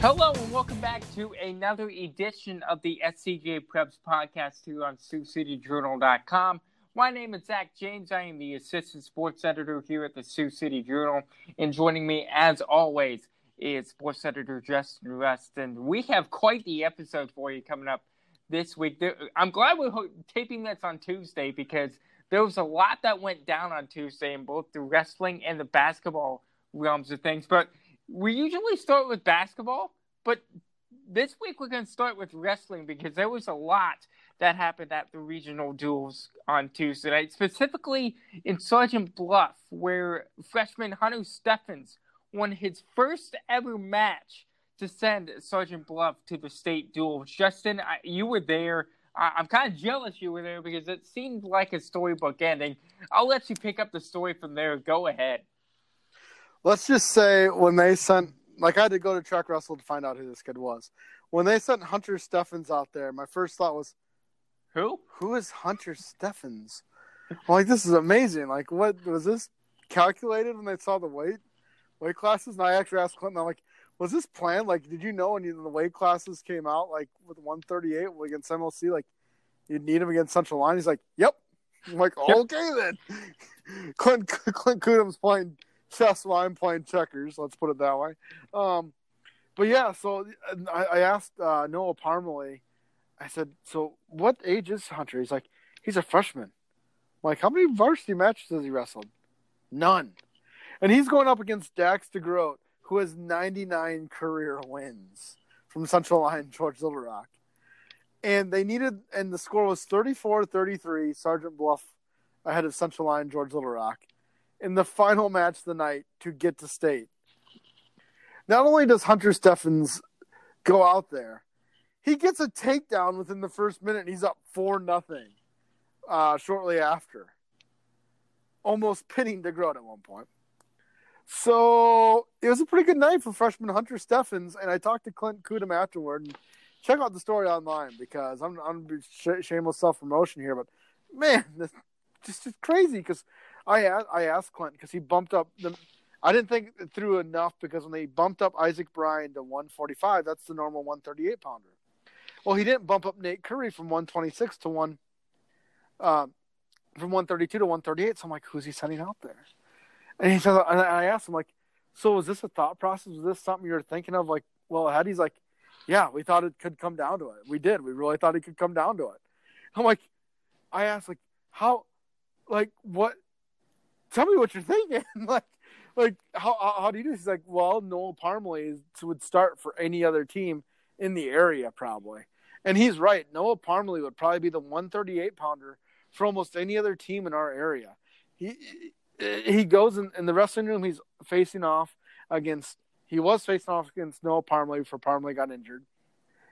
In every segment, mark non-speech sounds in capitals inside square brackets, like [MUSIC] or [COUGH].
Hello and welcome back to another edition of the SCJ Preps podcast here on SiouxCityJournal.com. My name is Zach James. I am the assistant sports editor here at the Sioux City Journal. And joining me, as always, is sports editor Justin Rustin. We have quite the episode for you coming up this week. I'm glad we're taping this on Tuesday because there was a lot that went down on Tuesday in both the wrestling and the basketball realms of things. But we usually start with basketball, but this week we're going to start with wrestling because there was a lot that happened at the regional duels on Tuesday night, specifically in Sergeant Bluff, where freshman Hunter Steffens won his first ever match to send Sergeant Bluff to the state duels. Justin, I, you were there. I, I'm kind of jealous you were there because it seemed like a storybook ending. I'll let you pick up the story from there. Go ahead. Let's just say when they sent, like, I had to go to Track Wrestle to find out who this kid was. When they sent Hunter Steffens out there, my first thought was, who? Who is Hunter Steffens? I'm like, this is amazing. Like, what was this calculated when they saw the weight weight classes? And I actually asked Clinton, I'm like, was this planned? Like, did you know when you, the weight classes came out, like with 138 against MLC, like you'd need him against Central Lyon? He's like, yep. I'm like, okay then. [LAUGHS] Clint Clint Koedam's playing [LAUGHS] chess while I'm playing checkers. Let's put it that way. Um, but yeah, so I, I asked uh, Noah Parmalee I said, "So what age is Hunter?" He's like, "He's a freshman." I'm like, how many varsity matches has he wrestled? None. And he's going up against Dax DeGroat, who has 99 career wins from Central Lyon, George Little Rock. And they needed, and the score was 34 33, Sergeant Bluff ahead of Central Lyon, George Little Rock, in the final match of the night to get to state. Not only does Hunter Steffens go out there, he gets a takedown within the first minute and he's up four nothing uh, shortly after. Almost pinning DeGroat at one point. So it was a pretty good night for freshman Hunter Steffens, and I talked to Clint Koedam afterward. And check out the story online because I'm I'm sh- shameless self promotion here, but man, this just just crazy because I I asked Clint because he bumped up the. I didn't think through enough because when they bumped up Isaac Bryan to 145, that's the normal 138 pounder. Well, he didn't bump up Nate Curry from 126 to one, uh, from 132 to 138. So I'm like, who's he sending out there? And he says, and I asked him like, so was this a thought process? Was this something you were thinking of? Like, well, ahead? He's like, yeah, we thought it could come down to it. We did. We really thought it could come down to it. I'm like, I asked like, how, like, what? Tell me what you're thinking. [LAUGHS] like, like how how do you do? This? He's like, well, Noah Parmalee would start for any other team in the area probably. And he's right. Noah Parmalee would probably be the 138 pounder for almost any other team in our area. He he goes in, in the wrestling room. He's facing off against. He was facing off against Noah Parmalee before Parmalee got injured.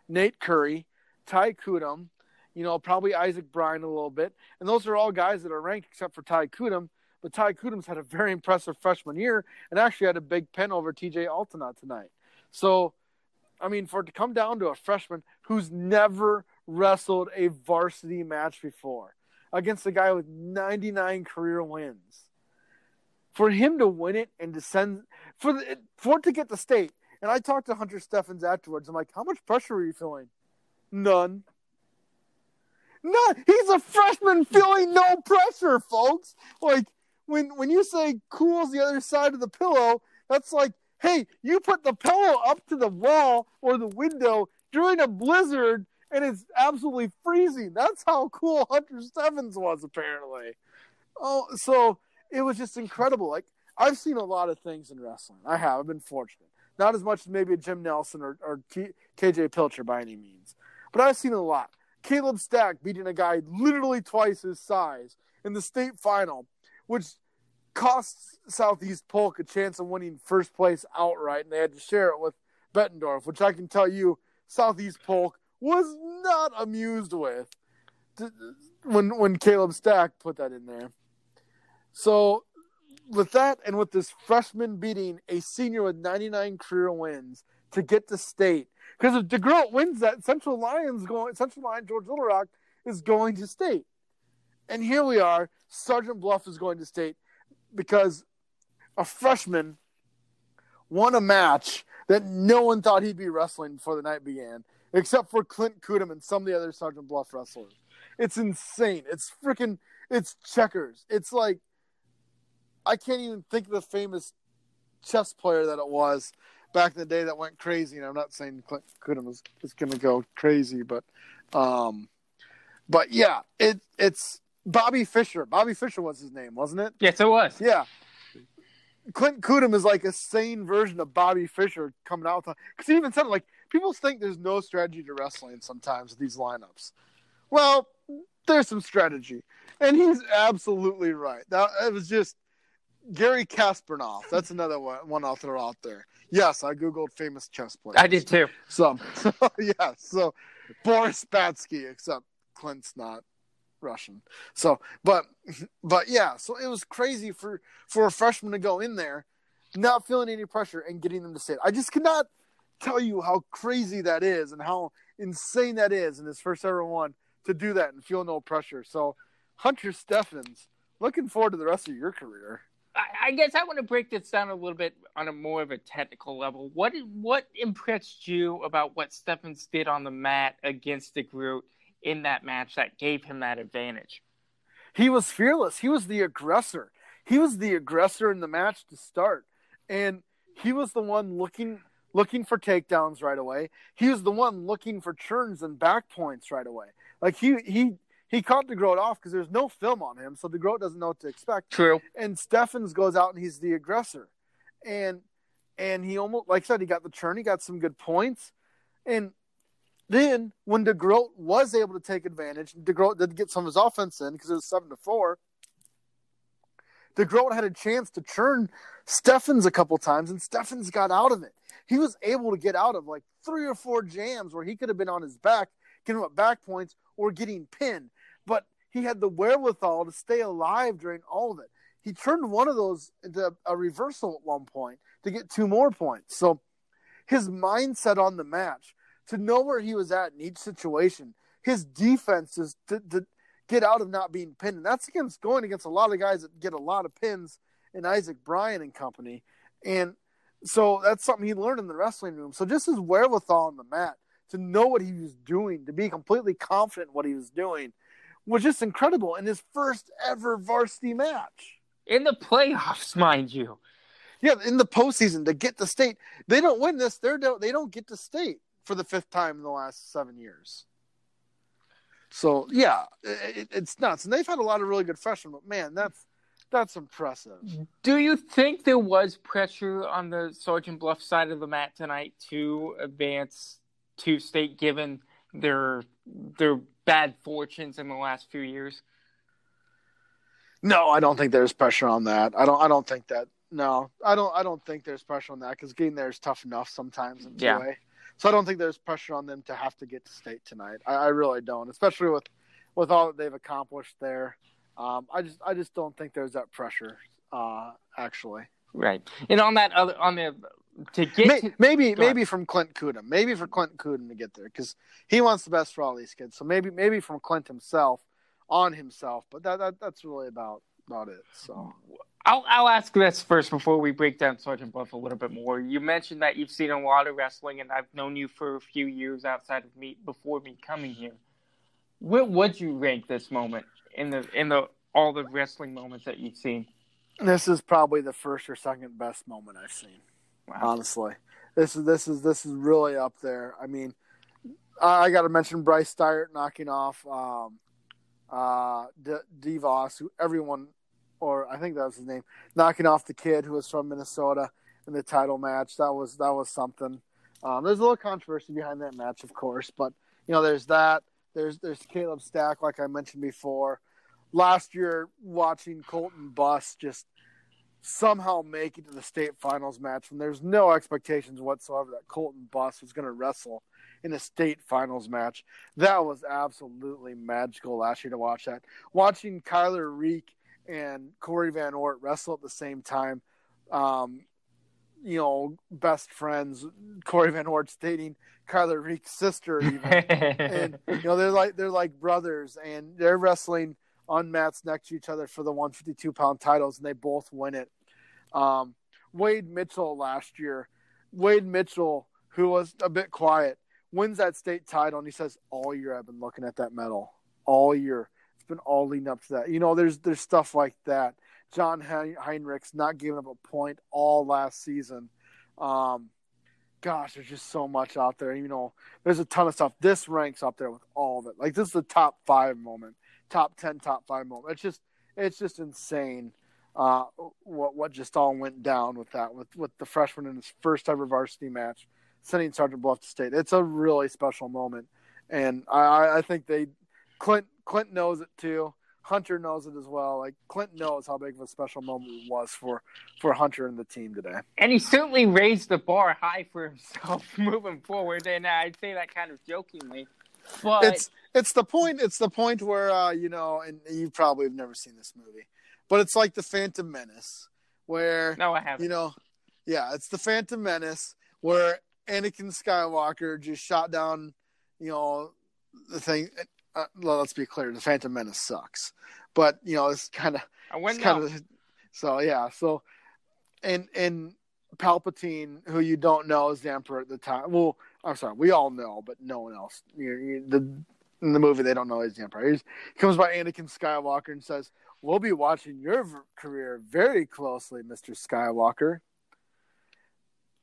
Nate Curry, Ty Koedam, you know, probably Isaac Bryan a little bit. And those are all guys that are ranked except for Ty Koedam. But Ty Koedam's had a very [LAUGHS] impressive freshman year and actually had a big pin over TJ Altona tonight. So I mean, for it to come down to a freshman who's never wrestled a varsity match before against a guy with 99 career wins, for him to win it and to send for the, for it to get the state. And I talked to Hunter Steffens afterwards. I'm like, how much pressure are you feeling? None. None. He's a freshman feeling no pressure, folks. Like when when you say cool's the other side of the pillow, that's like hey, you put the pillow up to the wall or the window during a blizzard and it's absolutely freezing. That's how cool Hunter Steffens was, apparently. Oh, so it was just incredible. Like, I've seen a lot of things in wrestling. I have. I've been fortunate. Not as much as maybe Jim Nelson or, or KJ Pilcher by any means, but I've seen a lot. Caleb Stack beating a guy literally twice his size in the state final, which cost Southeast Polk a chance of winning first place outright, and they had to share it with Bettendorf, which I can tell you Southeast Polk was not amused with when when Caleb Stack put that in there. So with that and with this freshman beating a senior with 99 career wins to get to state, because if DeGroat wins that, Central Lions going Central Lyon George Little Rock is going to state. And here we are, Sergeant Bluff is going to state because a freshman won a match that no one thought he'd be wrestling before the night began, except for Clint Koedam and some of the other Sergeant Bluff wrestlers. It's insane. It's freaking. It's checkers. It's like I can't even think of the famous chess player that it was back in the day that went crazy. And I'm not saying Clint Koedam was, is going to go crazy, but um, but yeah, it it's Bobby Fischer. Bobby Fischer was his name, wasn't it? Yes, it was. Yeah. Clint Koedam is like a sane version of Bobby Fischer coming out because he even said like people think there's no strategy to wrestling sometimes with these lineups. Well, there's some strategy, and he's absolutely right. That it was just Garry Kasparov. That's another one, one I'll throw out there. Yes, I googled famous chess players. I did too. So, so [LAUGHS] yeah, so Boris Spassky, except Clint's not Russian. So, but but yeah, so it was crazy for for a freshman to go in there, not feeling any pressure and getting them to sit. I just cannot tell you how crazy that is and how insane that is in his first ever one to do that and feel no pressure. So, Hunter Steffens, looking forward to the rest of your career. I, I guess I want to break this down a little bit on a more of a technical level. What what impressed you about what Steffens did on the mat against DeGroot in that match that gave him that advantage? He was fearless. He was the aggressor. He was the aggressor in the match to start, and he was the one looking looking for takedowns right away. He was the one looking for turns and back points right away. Like he he he caught the DeGroat off because there's no film on him, so the DeGroat doesn't know what to expect. True. And Steffens goes out and he's the aggressor, and and he almost like I said he got the turn, he got some good points, and then when DeGroat was able to take advantage, DeGroat did get some of his offense in because it was seven to four. DeGroat had a chance to churn Steffens a couple times, and Steffens got out of it. He was able to get out of like three or four jams where he could have been on his back, getting up back points or getting pinned. But he had the wherewithal to stay alive during all of it. He turned one of those into a reversal at one point to get two more points. So his mindset on the match to know where he was at in each situation, his defense is to, to get out of not being pinned. And that's against going against a lot of guys that get a lot of pins in Isaac Bryan and company. And so that's something he learned in the wrestling room. So just his wherewithal on the mat to know what he was doing, to be completely confident in what he was doing, was just incredible in his first ever varsity match. In the playoffs, [LAUGHS] mind you. Yeah, in the postseason to get to state. They don't win this, they're they don't get to state for the fifth time in the last seven years. So yeah, it, it's nuts, and they've had a lot of really good freshmen. But man, that's that's impressive. Do you think there was pressure on the Sergeant Bluff side of the mat tonight to advance to state, given their their bad fortunes in the last few years? No, I don't think there's pressure on that. I don't. I don't think that. No, I don't. I don't think there's pressure on that because getting there is tough enough sometimes in yeah. way. So I don't think there's pressure on them to have to get to state tonight. I, I really don't, especially with with all that they've accomplished there. Um, I just I just don't think there's that pressure. Uh, actually, right. And on that other on the to get maybe to, maybe, maybe from Clint Koedam, maybe for Clint Koedam to get there because he wants the best for all these kids. So maybe maybe from Clint himself on himself, but that, that that's really about about it. So I'll I'll ask this first before we break down Sergeant Bluff a little bit more. You mentioned that you've seen a lot of wrestling, and I've known you for a few years outside of me before me coming here. Where would you rank this moment in the in the all the wrestling moments that you've seen? This is probably the first or second best moment I've seen. Wow. Honestly, this is this is this is really up there. I mean, I got to mention Bryce Steiert knocking off um, uh, D- Devos, who everyone, or I think that was his name, knocking off the kid who was from Minnesota in the title match. That was that was something. Um, there's a little controversy behind that match, of course, but you know, there's that. There's there's Caleb Stack, like I mentioned before. Last year, watching Colton Buss just somehow make it to the state finals match when there's no expectations whatsoever that Colton Buss was going to wrestle in a state finals match. That was absolutely magical last year to watch that. Watching Kyler Reek and Corey Van Ort wrestle at the same time, um, you know, best friends. Corey Van Ort dating Kyler Reek's sister, even, and [LAUGHS] you know they're like they're like brothers, and they're wrestling on mats next to each other for the 152 pound titles, and they both win it. Um, Wade Mitchell last year Wade Mitchell, who was a bit quiet, wins that state title, and he says, "All year I've been looking at that medal. All year, been all leading up to that. You know, there's there's stuff like that. John Heinrichs not giving up a point all last season. Um, gosh, there's just so much out there. You know, there's a ton of stuff. This ranks up there with all of it. Like this is the top five moment, top ten, top five moment. It's just it's just insane. Uh, what what just all went down with that with with the freshman in his first ever varsity match, sending Sergeant Bluff to state. It's a really special moment, and I I think they Clint Clint knows it too. Hunter knows it as well. Like Clint knows how big of a special moment it was for for Hunter and the team today. And he certainly raised the bar high for himself [LAUGHS] moving forward. And I say that kind of jokingly, but it's it's the point. It's the point where uh, you know, and you probably have never seen this movie, but it's like the Phantom Menace, where no, I haven't. You know, yeah, it's the Phantom Menace where Anakin Skywalker just shot down, you know, the thing uh, well, let's be clear, the Phantom Menace sucks, but you know it's kind of it's kind of [LAUGHS] so yeah. So and and Palpatine, who you don't know is the Emperor at the time. Well, I'm sorry, we all know, but no one else. You, you, the in the movie they don't know he's the Emperor. He's, he comes by Anakin Skywalker and says, "We'll be watching your career very closely, Mister Skywalker."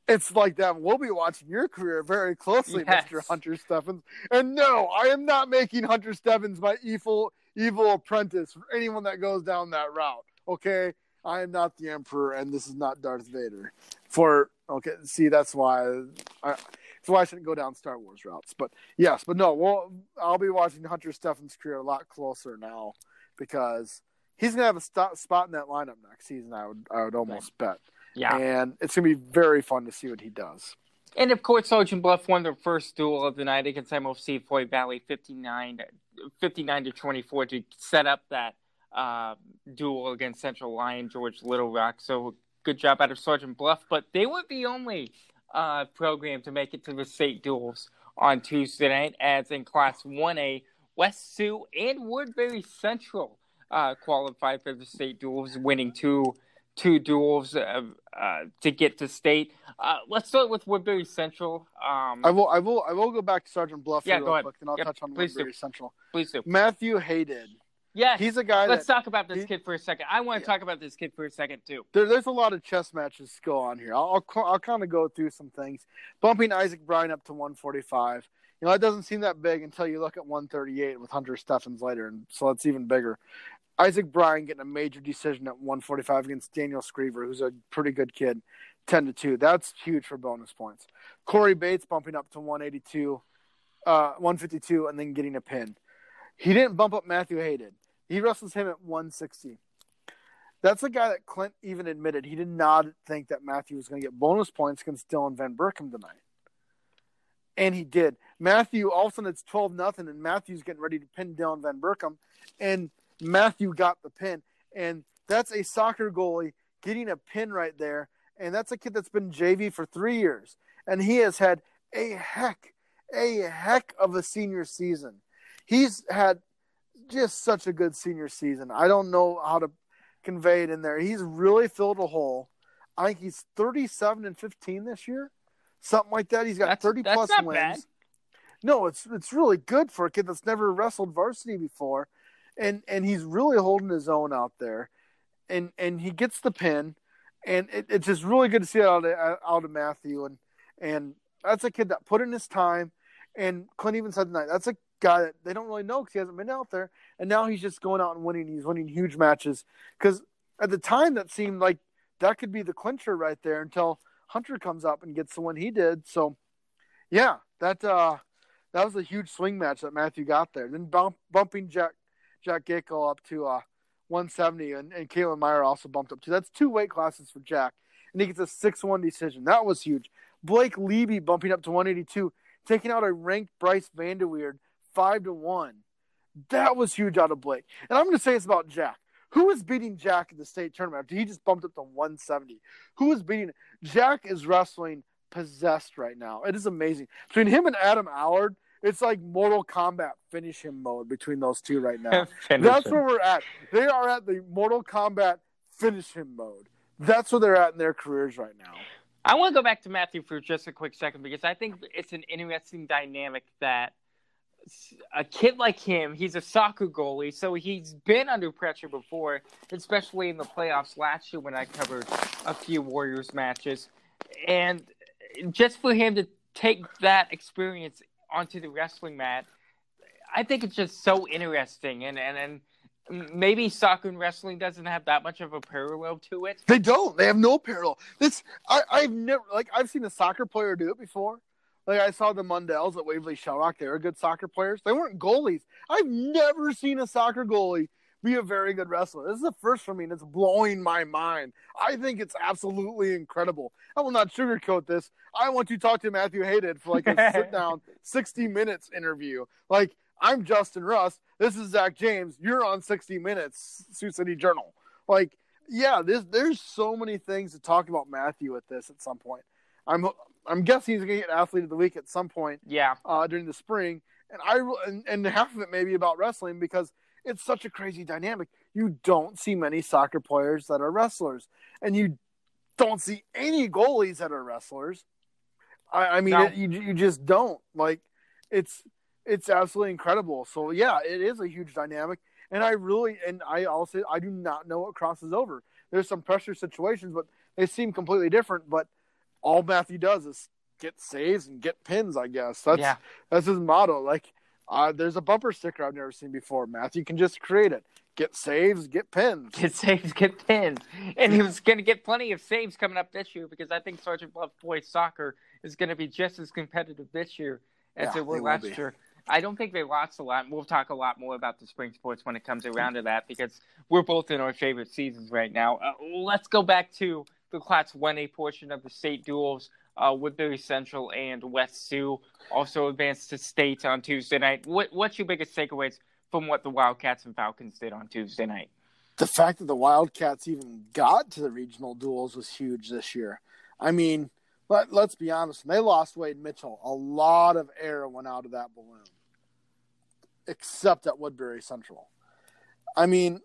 It's like that. We'll be watching your career very closely, yes. Mr. Hunter Steffens. And no, I am not making Hunter Steffens my evil evil apprentice for anyone that goes down that route. Okay? I am not the Emperor and this is not Darth Vader. For okay, see that's why I that's why I shouldn't go down Star Wars routes. But yes, but no, well I'll be watching Hunter Steffens' career a lot closer now because he's gonna have a st- spot in that lineup next season. I would I would almost bet. Yeah. And it's going to be very fun to see what he does. And of course, Sergeant Bluff won their first duel of the night against MOC Floyd Valley 59, 59 to 24 to set up that uh, duel against Central Lyon George Little Rock. So good job out of Sergeant Bluff. But they were the only uh, program to make it to the state duels on Tuesday night, as in Class 1A, West Sioux and Woodbury Central uh, qualified for the state duels, winning two two duels uh, uh, to get to state. Uh, let's start with Woodbury Central. Um, I will, I will, I will go back to Sergeant Bluff yeah, real go ahead. quick, and I'll yep, touch on Please Woodbury do. Central. Please do. Matthew Hayden. Yes, he's a guy. Let's that, talk about this he, kid for a second. I want to yeah. talk about this kid for a second too. There, there's a lot of chess matches to go on here. I'll, I'll, I'll kind of go through some things. Bumping Isaac Bryan up to 145. You know, that doesn't seem that big until you look at 138 with Hunter Steffens later, and so it's even bigger. Isaac Bryan getting a major decision at 145 against Daniel Screever, who's a pretty good kid, 10 to 2. That's huge for bonus points. Corey Bates bumping up to 182, uh, 152, and then getting a pin. He didn't bump up Matthew Hayden. He wrestles him at 160. That's a guy that Clint even admitted he did not think that Matthew was going to get bonus points against Dylan Van Berkom tonight. And he did. Matthew, all of a sudden it's 12 nothing, and Matthew's getting ready to pin Dylan Van Berkom. And – Matthew got the pin. And that's a soccer goalie getting a pin right there. And that's a kid that's been JV for three years. And he has had a heck, a heck of a senior season. He's had just such a good senior season. I don't know how to convey it in there. He's really filled a hole. I think he's 37 and 15 this year, something like that. He's got that's, 30 that's plus wins. Bad. No, it's it's really good for a kid that's never wrestled varsity before and and he's really holding his own out there, and and he gets the pin, and it, it's just really good to see out of, out of Matthew, and and that's a kid that put in his time, and Clint even said tonight that's a guy that they don't really know because he hasn't been out there, and now he's just going out and winning. He's winning huge matches because at the time that seemed like that could be the clincher right there until Hunter comes up and gets the one he did. So, yeah, that uh, that was a huge swing match that Matthew got there. Then bump, bumping Jack Jack Gackel up to uh, 170, and, and Kalen Meyer also bumped up to. That's two weight classes for Jack, and he gets a 6 1 decision. That was huge. Blake Levy bumping up to 182, taking out a ranked Bryce Vanderweerd 5 to 1. That was huge out of Blake. And I'm going to say this about Jack. Who is beating Jack in the state tournament after he just bumped up to 170? Who is beating Jack is wrestling possessed right now. It is amazing. Between him and Adam Allard, it's like Mortal Kombat finish him mode between those two right now. [LAUGHS] That's where we're at. They are at the Mortal Kombat finish him mode. That's where they're at in their careers right now. I want to go back to Matthew for just a quick second because I think it's an interesting dynamic that a kid like him, he's a soccer goalie, so he's been under pressure before, especially in the playoffs last year when I covered a few Warriors matches. And just for him to take that experience onto the wrestling mat, I think it's just so interesting. And, and, and maybe soccer and wrestling doesn't have that much of a parallel to it. They don't. They have no parallel. This I, I've never like I've seen a soccer player do it before. Like I saw the Mundells at Waverly Shell Rock. They were good soccer players. They weren't goalies. I've never seen a soccer goalie be a very good wrestler. This is the first for me, and it's blowing my mind. I think it's absolutely incredible. I will not sugarcoat this. I want to talk to Matthew Hayden for like a [LAUGHS] sit down 60 minutes interview. Like I'm Justin Rust. This is Zach James. You're on 60 Minutes, Sioux City Journal. Like, yeah, there's there's so many things to talk about Matthew at this at some point. I'm I'm guessing he's gonna get athlete of the week at some point. Yeah. Uh, during the spring, and I and, and half of it maybe about wrestling because it's such a crazy dynamic. You don't see many soccer players that are wrestlers, and you don't see any goalies that are wrestlers. I, I mean, no. it, you you just don't like. It's it's absolutely incredible. So yeah, it is a huge dynamic, and I really and I also I do not know what crosses over. There's some pressure situations, but they seem completely different. But all Matthew does is get saves and get pins. I guess that's yeah. that's his motto. Like uh, there's a bumper sticker I've never seen before. Matthew You can just create it. Get saves, get pins. Get saves, get pins. And he was going to get plenty of saves coming up this year because I think Sergeant Bluff Boys Soccer is going to be just as competitive this year as yeah, it was last year. I don't think they lost a lot. We'll talk a lot more about the spring sports when it comes around to that because we're both in our favorite seasons right now. Uh, let's go back to the Class 1A portion of the state duels. Uh, Woodbury Central and West Sioux also advanced to state on Tuesday night. What, what's your biggest takeaways from what the Wildcats and Falcons did on Tuesday night? The fact that the Wildcats even got to the regional duels was huge this year. I mean, let, let's be honest, they lost Wade Mitchell, a lot of air went out of that balloon except at Woodbury Central. I mean,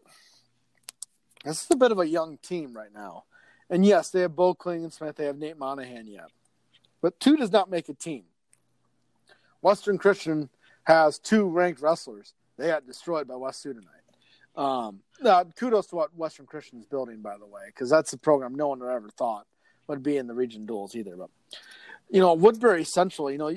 this is a bit of a young team right now. And yes, they have Bo Klingensmith, they have Nate Monahan yet. But two does not make a team. Western Christian has two ranked wrestlers. They got destroyed by West Sioux tonight. Um, now, kudos to what Western Christian is building, by the way, because that's a program no one ever thought would be in the region duels either. But, you know, Woodbury Central, you know,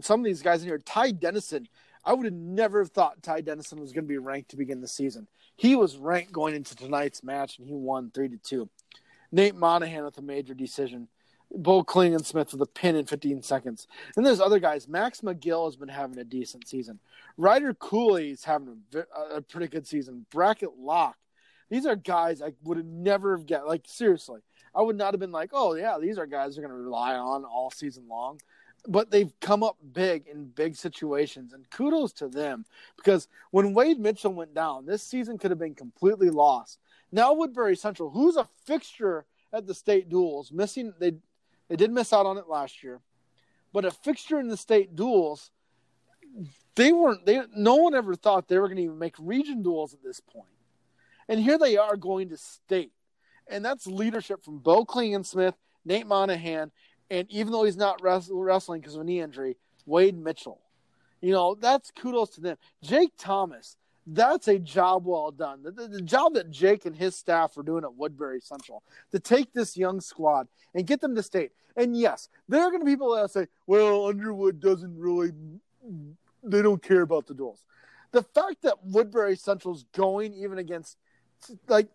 some of these guys in here, Ty Dennison I would have never thought Ty Dennison was going to be ranked to begin the season. He was ranked going into tonight's match, and he won three to two. Nate Monahan with a major decision. Bo Smith with a pin in 15 seconds. And there's other guys. Max McGill has been having a decent season. Ryder Cooley's having a, a pretty good season. Bracket Lock. These are guys I would have never have get like seriously. I would not have been like, oh yeah, these are guys are going to rely on all season long but they've come up big in big situations and kudos to them because when Wade Mitchell went down this season could have been completely lost now Woodbury Central who's a fixture at the state duels missing they they did miss out on it last year. But a fixture in the state duels they weren't they no one ever thought they were going to even make region duels at this point. And here they are going to state. And that's leadership from Bo Klingensmith, Nate Monahan and even though he's not wrestling because of a knee injury, Wade Mitchell, you know, that's kudos to them. Jake Thomas, that's a job well done. The, the, the, job that Jake and his staff are doing at Woodbury Central to take this young squad and get them to state. And yes, there are going to be people that say, well, Underwood doesn't really, they don't care about the duels. The fact that Woodbury Central's going even against, like,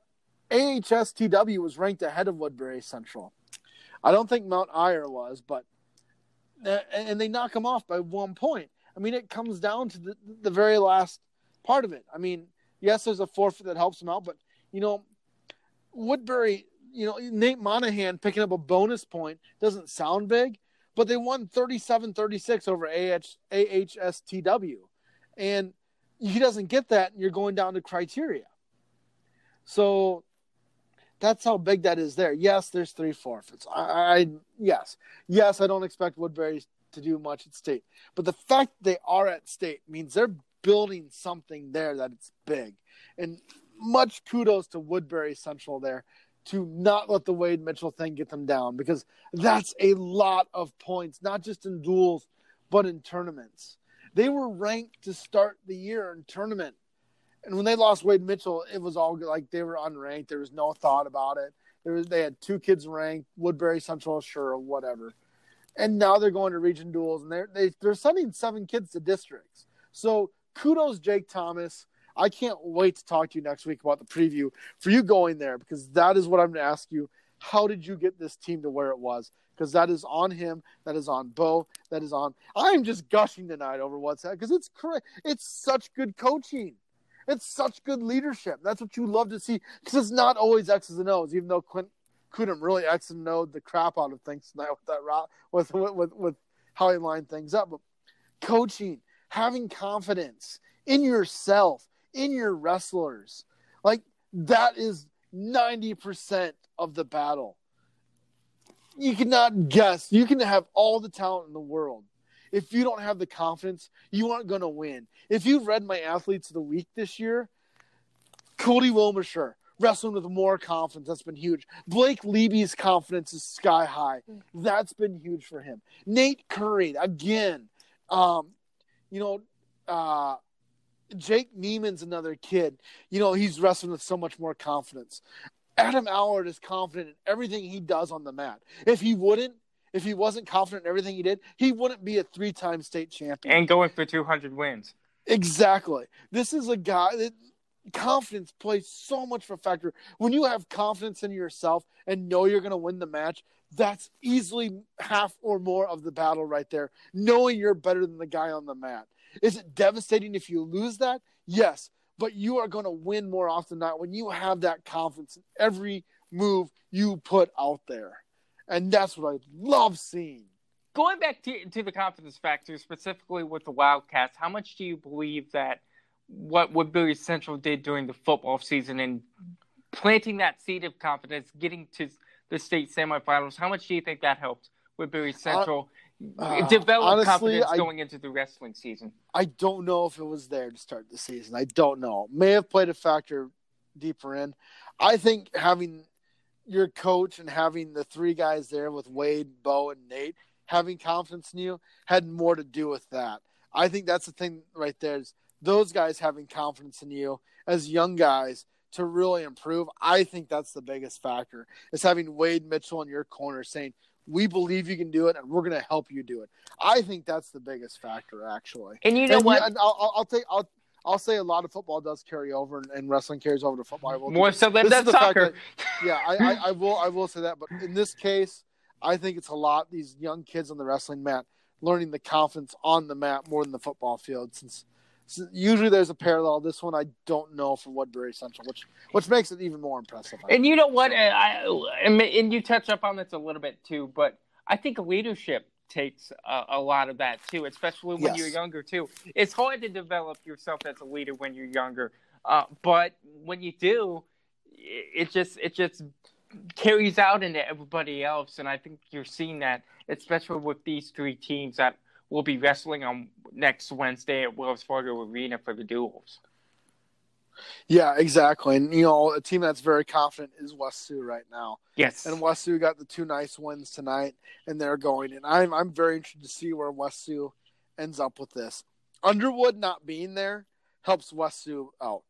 AHSTW was ranked ahead of Woodbury Central. I don't think Mount Ayr was, but uh, and they knock him off by one point. I mean, it comes down to the, the very last part of it. I mean, yes, there's a forfeit that helps them out, but you know, Woodbury, you know, Nate Monahan picking up a bonus point doesn't sound big, but they won 37-36 over AH, AHSTW, and he doesn't get that, and you're going down to criteria. So that's how big that is there. Yes, there's three forfeits. I, I yes, yes, I don't expect Woodbury to do much at state, but the fact they are at state means they're building something there that it's big, and much kudos to Woodbury Central there to not let the Wade Mitchell thing get them down because that's a lot of points, not just in duels, but in tournaments. They were ranked to start the year in tournament. And when they lost Wade Mitchell, it was all like they were unranked. There was no thought about it. There was they had two kids ranked, Woodbury Central, sure, whatever. And now they're going to region duels and they're they, they're sending seven kids to districts. So kudos, Jake Thomas. I can't wait to talk to you next week about the preview for you going there because that is what I'm going to ask you. How did you get this team to where it was? Because that is on him, that is on Bo, that is on. I'm just gushing tonight over what's that because it's correct. It's such good coaching. It's such good leadership. That's what you love to see because it's not always X's and O's. Even though Clint couldn't really X and O the crap out of things tonight with that with with, with how he lined things up, but coaching, having confidence in yourself, in your wrestlers. Like that is 90% of the battle. You cannot guess. You can have all the talent in the world. If you don't have the confidence, you aren't going to win. If you've read my athletes of the week this year, Cody Wilmsher wrestling with more confidence. That's been huge. Blake Leby's confidence is sky high. That's been huge for him. Nate Curry, again, um, you know, uh, Jake Neiman's another kid. You know, he's wrestling with so much more confidence. Adam Allard is confident in everything he does on the mat. If he wouldn't, if he wasn't confident in everything he did, he wouldn't be a three time state champion. And going for 200 wins. Exactly. This is a guy that confidence plays so much of a factor. When you have confidence in yourself and know you're going to win the match, that's easily half or more of the battle right there, knowing you're better than the guy on the mat. Is it devastating if you lose that? Yes, but you are going to win more often than not when you have that confidence in every move you put out there. And that's what I love seeing. Going back to, to the confidence factor, specifically with the Wildcats, how much do you believe that what Woodbury Central did during the football season and planting that seed of confidence, getting to the state semifinals, how much do you think that helped with uh, Central uh, develop honestly, confidence I, going into the wrestling season? I don't know if it was there to start the season. I don't know. May have played a factor deeper in. I think having your coach and having the three guys there with Wade, Bo, and Nate having confidence in you had more to do with that. I think that's the thing right there is those guys having confidence in you as young guys to really improve. I think that's the biggest factor is having Wade Mitchell in your corner saying, we believe you can do it and we're going to help you do it. I think that's the biggest factor actually. And you know and what? I'll, I'll, take, I'll, I'll say a lot of football does carry over and, and wrestling carries over to football. More so than that soccer. That, yeah, I, I, I will, I will say that. But in this case, I think it's a lot. These young kids on the wrestling mat learning the confidence on the mat more than the football field since usually there's a parallel. This one I don't know for Woodbury Central, which which makes it even more impressive. And you know what? I, and you touch up on this a little bit too, but I think leadership takes a, a lot of that too, especially when yes. you're younger too. It's hard to develop yourself as a leader when you're younger, uh, but when you do, it just it just carries out into everybody else, and I think you're seeing that, especially with these three teams that will be wrestling on next Wednesday at Wells Fargo Arena for the duels. Yeah, exactly. And you know, a team that's very confident is West Sioux right now. Yes. And West Sioux got the two nice wins tonight and they're going. And I'm I'm very interested to see where West Sioux ends up with this. Underwood not being there helps West Sioux out.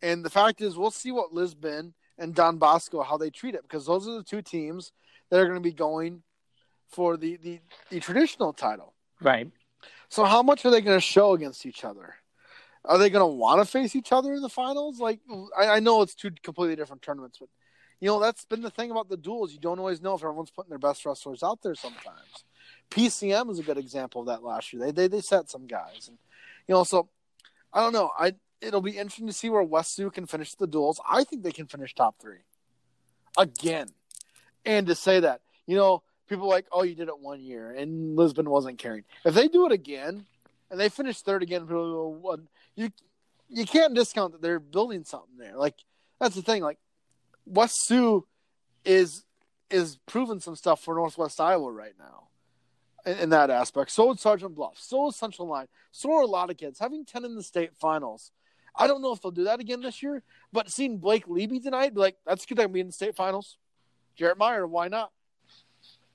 And the fact is we'll see what Lisbon and Don Bosco how they treat it because those are the two teams that are going to be going for the, the, the traditional title. Right. So how much are they going to show against each other? Are they going to want to face each other in the finals? Like I, I, know it's two completely different tournaments, but you know that's been the thing about the duels. You don't always know if everyone's putting their best wrestlers out there. Sometimes PCM is a good example of that last year. They they they set some guys, and you know so I don't know. I it'll be interesting to see where West Sioux can finish the duels. I think they can finish top three again, and to say that you know people like, oh, you did it one year, and Lisbon wasn't caring. If they do it again, and they finish third again, you you can't discount that they're building something there. Like that's the thing. Like West Sioux is is proving some stuff for Northwest Iowa right now in, in that aspect. So is Sergeant Bluff. So is Central Lyon. So are a lot of kids having ten in the state finals. I don't know if they'll do that again this year, but seeing Blake Leby tonight, like, that's good. I'm be in the state finals. Jarrett Meyer, why not?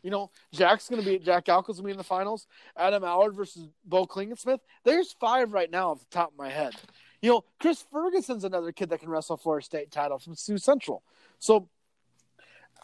You know, Jack's going to be Jack going to be in the finals. Adam Allard versus Bo Klingensmith. There's five right now off the top of my head. You know, Chris Ferguson's another kid that can wrestle for a state title from Sioux Central. So,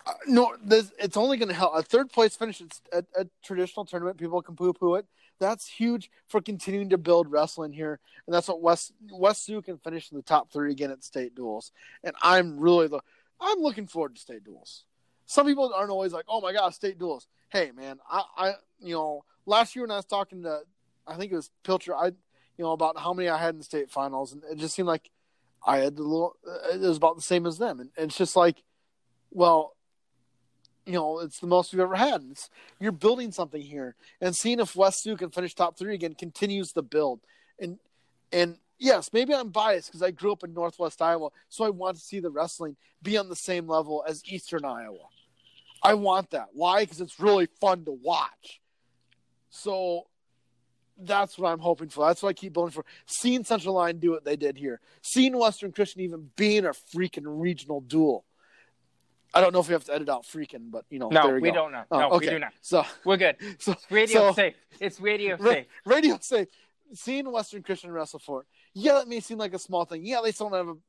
uh, no, this, it's only going to help. A third place finish at a traditional tournament, people can poo poo it. That's huge for continuing to build wrestling here, and that's what West West Sioux can finish in the top three again at state duels. And I'm really the I'm looking forward to state duels some people aren't always like, oh my god, state duels. Hey man, I, I you know last year when I was talking to, I think it was Pilcher, I you know about how many I had in state finals, and it just seemed like I had the little. It was about the same as them, and, it's just like, well, you know, it's the most we've ever had. It's, you're building something here, and seeing if West Sioux can finish top three again continues the build, and and yes, maybe I'm biased because I grew up in Northwest Iowa, so I want to see the wrestling be on the same level as Eastern Iowa. I want that. Why? Because it's really fun to watch. So that's what I'm hoping for. That's what I keep building for. Seeing Central Lyon do what they did here, seeing Western Christian even being a freaking regional duel. I don't know if we have to edit out freaking, but you know, no, we, we don't know. Oh, no, okay. we do not. So we're good. [LAUGHS] So it's radio so, safe. It's radio ra- safe. Radio safe. Seeing Western Christian wrestle for it. Yeah, that may seem like a small thing. Yeah, they still don't have a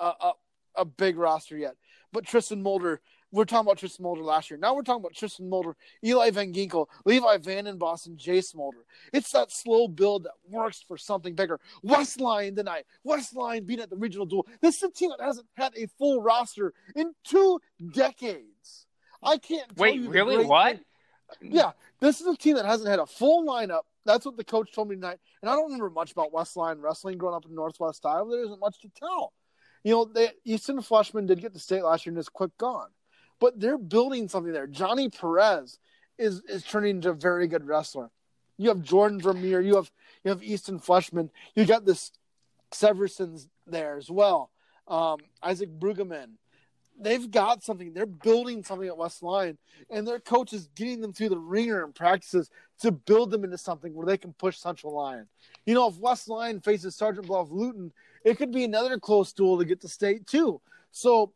a, a, a big roster yet. But Tristan Mulder we're talking about Tristan Mulder last year. Now we're talking about Tristan Mulder, Eli Van Ginkel, Levi Van in Boston, Jace Mulder. It's that slow build that works for something bigger. West Westline tonight. West Lyon being at the regional duel. This is a team that hasn't had a full roster in two decades. I can't wait. really? What? Yeah, this is a team that hasn't had a full lineup. That's what the coach told me tonight. And I don't remember much about West Westline wrestling growing up in Northwest Iowa. There isn't much to tell. You know, they, Easton Fleshman did get to state last year and is quick gone but they're building something there. Johnny Perez is is turning into a very good wrestler. You have Jordan Vermeer, you have you have Easton Fleshman, you got this Severson's there as well. Um, Isaac Brueggemann. They've got something. They're building something at West Lyon, and their coach is getting them through the ringer and practices to build them into something where they can push Central Lyon. You know, if West Lyon faces Sergeant Bluff Luton, it could be another close duel to get to state too. So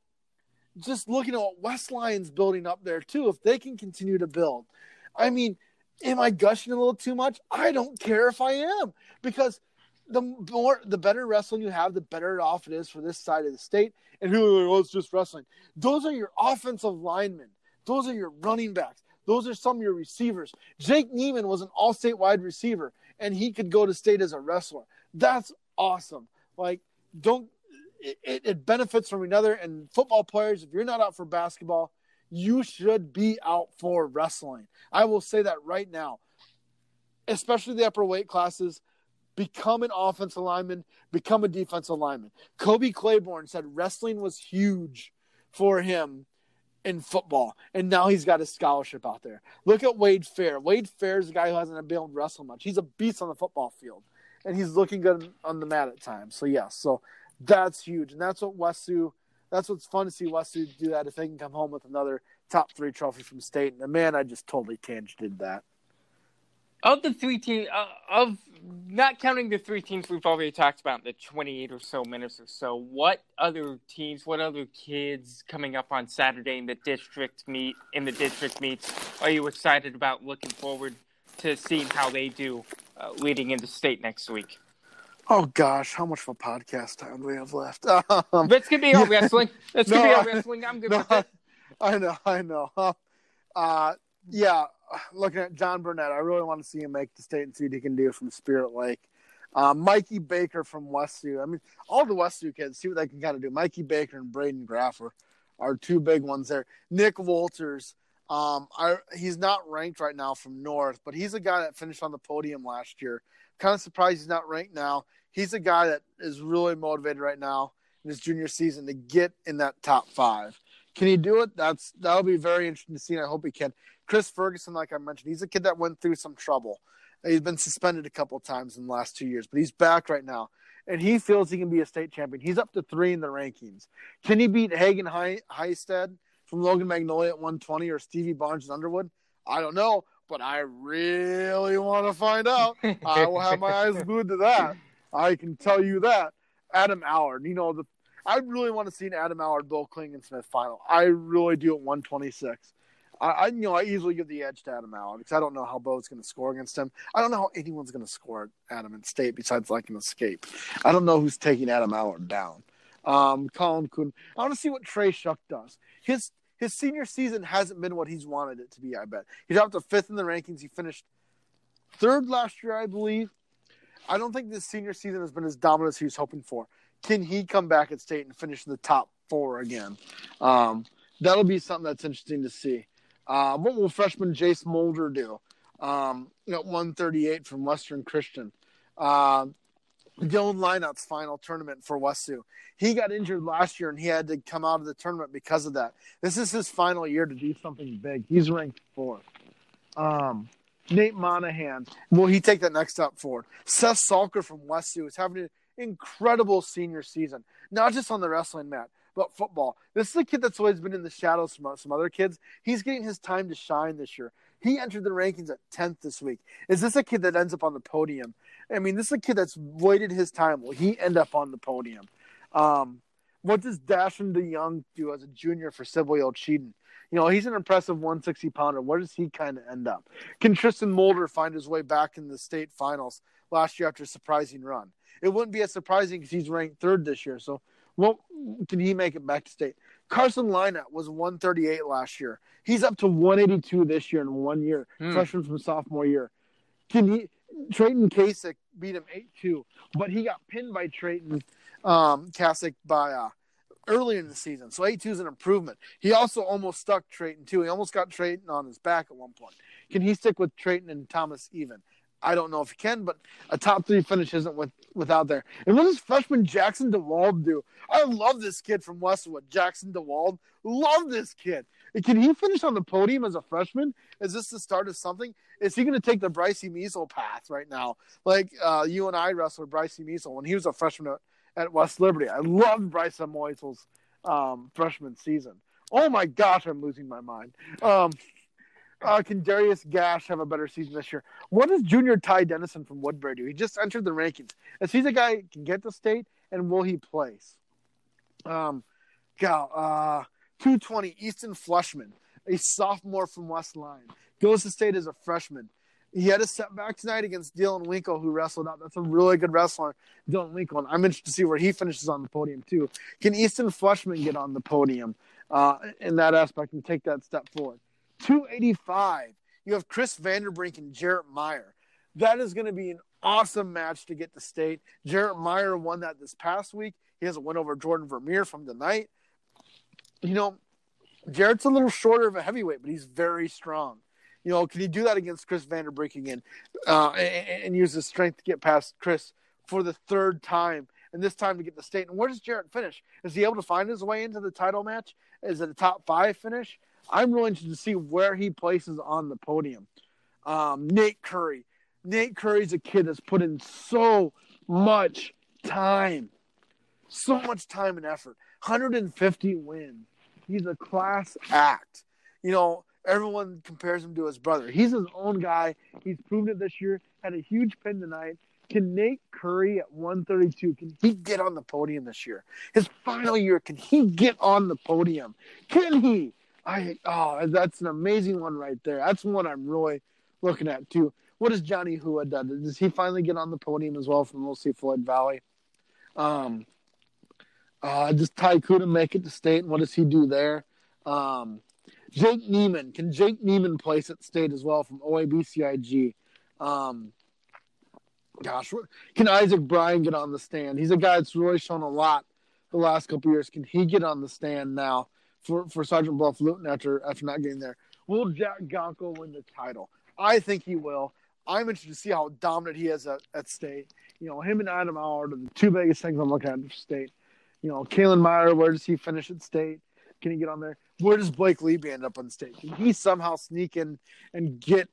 just looking at what West Lyon's building up there too, if they can continue to build. I mean, am I gushing a little too much? I don't care if I am because the more the better wrestling you have, the better off it is for this side of the state. And who like, it's just wrestling. Those are your offensive linemen. Those are your running backs. Those are some of your receivers. Jake Neiman was an all-state wide receiver, and he could go to state as a wrestler. That's awesome. Like, don't it, it benefits from another. And football players, if you're not out for basketball, you should be out for wrestling. I will say that right now, especially the upper weight classes. Become an offensive lineman, become a defensive lineman. Kobe Claiborne said wrestling was huge for him in football, and now he's got a scholarship out there. Look at Wade Fair. Wade Fair is a guy who hasn't been able to wrestle much. He's a beast on the football field, and he's looking good on the mat at times. So yes, so that's huge, and that's what Sioux. That's what's fun to see Sioux do that if they can come home with another top three trophy from state. And man, I just totally tangented that. Of the three teams, uh, of not counting the three teams we've already talked about, in the twenty-eight or so minutes or so, what other teams, what other kids coming up on Saturday in the district meet in the district meets are you excited about? Looking forward to seeing how they do uh, leading into state next week. Oh gosh, how much of a podcast time do we have left? [LAUGHS] Um, That's gonna be our wrestling. That's no, gonna be our wrestling. I'm good no, with it. [LAUGHS] I know, I know. [LAUGHS] Uh, yeah, looking at John Burnett, I really want to see him make the state and see what he can do from Spirit Lake. Uh, Mikey Baker from West Sioux. I mean, all the West Sioux kids see what they can kind of do. Mikey Baker and Braden Graffer are two big ones there. Nick Walters. Um, I, he's not ranked right now from North, but he's a guy that finished on the podium last year Kind of surprised he's not ranked now. He's a guy that is really motivated right now in his junior season to get in that top five. Can he do it? That's that'll be very interesting to see. And I hope he can. Chris Ferguson, like I mentioned, he's a kid that went through some trouble. He's been suspended a couple times in the last two years, but he's back right now, and he feels he can be a state champion. He's up to three in the rankings. Can he beat Hagen High, Highstead from Logan Magnolia at 120 or Stevie Barnes Underwood? I don't know, but I really want to find out. I will have my eyes [LAUGHS] glued to that. I can tell you that. Adam Allard. You know, the I really want to see an Adam Allard Bill Klingensmith final. I really do at 126. I, I, you know I easily give the edge to Adam Allard because I don't know how Bo's going to score against him. I don't know how anyone's going to score at Adam in State besides like an escape. I don't know who's taking Adam Allard down. Um, Colin Kuhn. I want to see what Trey Shuck does. His his senior season hasn't been what he's wanted it to be. I bet he dropped to fifth in the rankings. He finished third last year, I believe. I don't think this senior season has been as dominant as he was hoping for. Can he come back at state and finish in the top four again? Um, that'll be something that's interesting to see. Uh, what will freshman Jace Mulder do? Um, at 138 from Western Christian. Uh, Dylan Lineout's final tournament for West Sioux. He got injured last year and he had to come out of the tournament because of that. This is his final year to do something big. He's ranked fourth. Um, Nate Monahan, will he take that next step forward? Seth Salker from West Sioux is having an incredible senior season, not just on the wrestling mat, but football. This is a kid that's always been in the shadows from some other kids. He's getting his time to shine this year. He entered the rankings at 10th this week. Is this a kid that ends up on the podium? I mean, this is a kid that's waited his time. Will he end up on the podium? Um, what does Dashon DeYoung do as a junior for Sibley Cheaton? You know, he's an impressive 160 pounder. Where does he kind of end up? Can Tristan Mulder find his way back in the state finals last year after a surprising run? It wouldn't be as surprising because he's ranked third this year. So, well, can he make it back to state? Carson Lineup was 138 last year. He's up to 182 this year in one year, hmm. freshman from sophomore year. Can he? Trayton Kasich beat him 8-2, but he got pinned by Trayton um, Kasich by uh, early in the season. So 8 2 is an improvement. He also almost stuck Trayton, too. He almost got Trayton on his back at one point. Can he stick with Trayton and Thomas even? I don't know if he can, but a top three finish isn't with, without there. And what does freshman Jackson DeWald do? I love this kid from Westwood, Jackson DeWald. Love this kid. Can he finish on the podium as a freshman? Is this the start of something? Is he going to take the Bryce Measle path right now? Like uh, you and I wrestled Bryce Measle when he was a freshman at at West Liberty. I loved Bryce Moisel's um, freshman season. Oh my gosh, I'm losing my mind. Um, uh, can Darius Gash have a better season this year? What does junior Ty Dennison from Woodbury do? He just entered the rankings. Is he the guy can get to state and will he place? Um, gal, uh, 220 Easton Flushman, a sophomore from West Lyon, goes to state as a freshman. He had a setback tonight against Dylan Winkle, who wrestled out. That's a really good wrestler, Dylan Winkle. And I'm interested to see where he finishes on the podium, too. Can Easton Flushman get on the podium uh, in that aspect and take that step forward? 285. You have Chris Vanderbrink and Jarrett Meyer. That is going to be an awesome match to get to state. Jarrett Meyer won that this past week. He has a win over Jordan Vermeer from tonight. You know, Jarrett's a little shorter of a heavyweight, but he's very strong. You know, can he do that against Chris Vanderbrink again uh, and, and, use his strength to get past Chris for the third time? And this time to get the state. And where does Jarrett finish? Is he able to find his way into the title match? Is it a top five finish? I'm really interested to see where he places on the podium. Um, Nate Curry. Nate Curry's a kid that's put in so much time, so much time and effort. 150 wins. He's a class act. You know, everyone compares him to his brother. He's his own guy. He's proven it this year. Had a huge pin tonight. Can Nate Curry at 132 can he get on the podium this year? His final year, can he get on the podium? Can he? I oh, that's an amazing one right there. That's one I'm really looking at too. What does Johnny Hua done? Does he finally get on the podium as well from mostly Floyd Valley? Um, uh, does Ty Kuda make it to state? And what does he do there? Um, Jake Neiman. Can Jake Neiman place at state as well from OABCIG? Um, gosh, can Isaac Bryan get on the stand? He's a guy that's really shown a lot the last couple years. Can he get on the stand now for, for Sergeant Bluff Luton after after not getting there? Will Jack Gonko win the title? I think he will. I'm interested to see how dominant he is at, at state. You know, him and Adam Howard are the two biggest things I'm looking at at state. You know, Kalen Meyer, where does he finish at state? Can he get on there? Where does Blake Leby end up on state? Can he somehow sneak in and get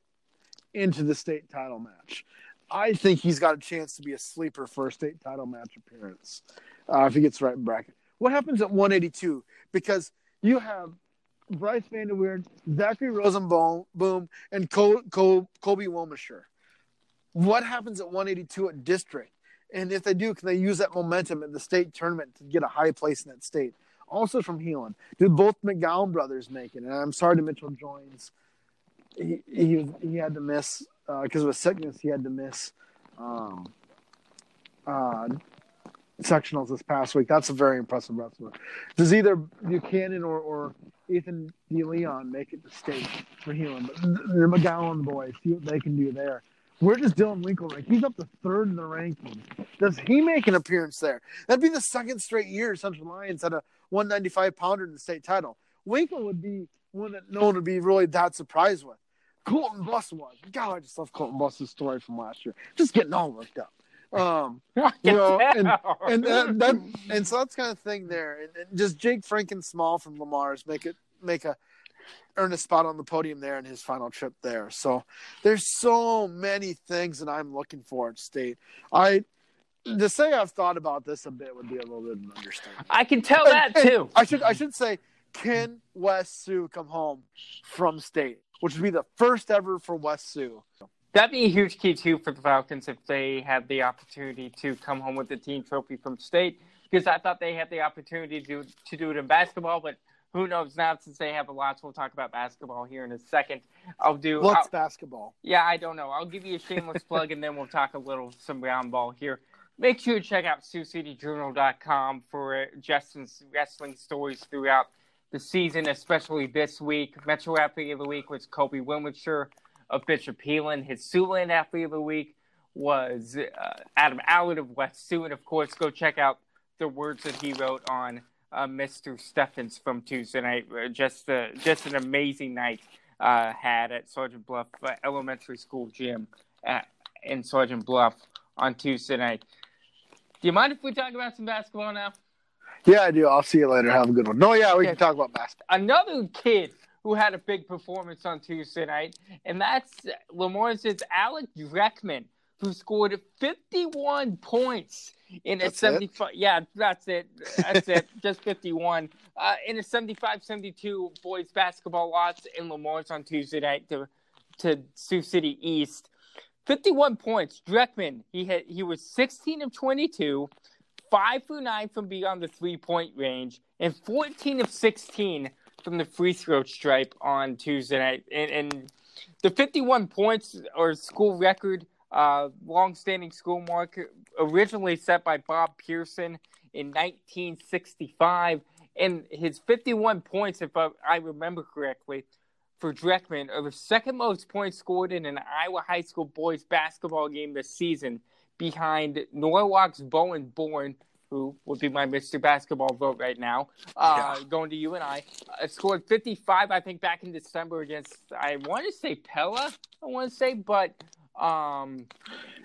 into the state title match? I think he's got a chance to be a sleeper for a state title match appearance uh, if he gets right bracket. What happens at 182? Because you have Bryce Vanderweerd, Zachary Rosenboom, and Col- Col- Colby Womasher. What happens at 182 at district? And if they do, can they use that momentum in the state tournament to get a high place in that state? Also from Heelan, did both McGowan brothers make it? And I'm sorry to Mitchell Joins. He he, he had to miss because uh, of a sickness. He had to miss um, uh, sectionals this past week. That's a very impressive wrestler. Does either Buchanan or, or Ethan DeLeon make it to state for? But the McGowan boys, see what they can do there. Where does Dylan Winkle rank? He's up to third in the ranking. Does he make an appearance there? That'd be the second straight year Central Lyon had a 195 pounder in the state title. Winkle would be one that no one would be really that surprised with. Colton Buss was. God, I just love Colton Buss's story from last year. Just getting all worked up. Um, [LAUGHS] you know, and and that, that, [LAUGHS] and so that's kind of thing there. And, and just Jake Franken Small from Le Mars make it make a earn a spot on the podium there in his final trip there. So there's so many things that I'm looking for at state. I to say I've thought about this a bit would be a little bit of an understatement. I can tell and, that too. I should I should say can West Sioux come home from state, which would be the first ever for West Sioux. That'd be a huge key too for the Falcons if they had the opportunity to come home with the team trophy from state. Because I thought they had the opportunity to to do it in basketball, but who knows now since they have a lot. So we'll talk about basketball here in a second. I'll do what's I'll, basketball? Yeah, I don't know. I'll give you a shameless plug, and then we'll talk a little some round ball here. Make sure to check out SiouxCityJournal.com for Justin's wrestling stories throughout the season, especially this week. Metro Athlete of the Week was Kobe Winwitzer of Bishop Heelan. His Siouxland Athlete of the Week was uh, Adam Allard of West Sioux. And of course, go check out the words that he wrote on uh, Mr. Steffens from Tuesday night. Uh, just, uh, just an amazing night uh, had at Sergeant Bluff uh, Elementary School gym at, in Sergeant Bluff on Tuesday night. Do you mind if we talk about some basketball now? Yeah, I do. I'll see you later. Have a good one. No, yeah, we can talk about basketball. Another kid who had a big performance on Tuesday night, and that's Lemoyne's Alec Dreckman, who scored 51 points in that's a 75. It? Yeah, that's it. That's it. [LAUGHS] Just 51 uh, in a 75-72 boys basketball loss in Lemoyne's on Tuesday night to to Sioux City East. 51 points. Dreckman, he had he was 16 of 22, five for nine from beyond the three point range, and 14 of 16 from the free throw stripe on Tuesday night. And, and the 51 points or school record, uh, long-standing school mark, originally set by Bob Pearson in 1965. And his 51 points, if I, I remember correctly, for Dreckman are the second most points scored in an Iowa high school boys basketball game this season, behind Norwalk's Bowen Born who would be my Mr. Basketball vote right now, uh, yeah. going to UNI, uh, scored 55, I think, back in December against, I want to say Pella, I want to say, but. Um,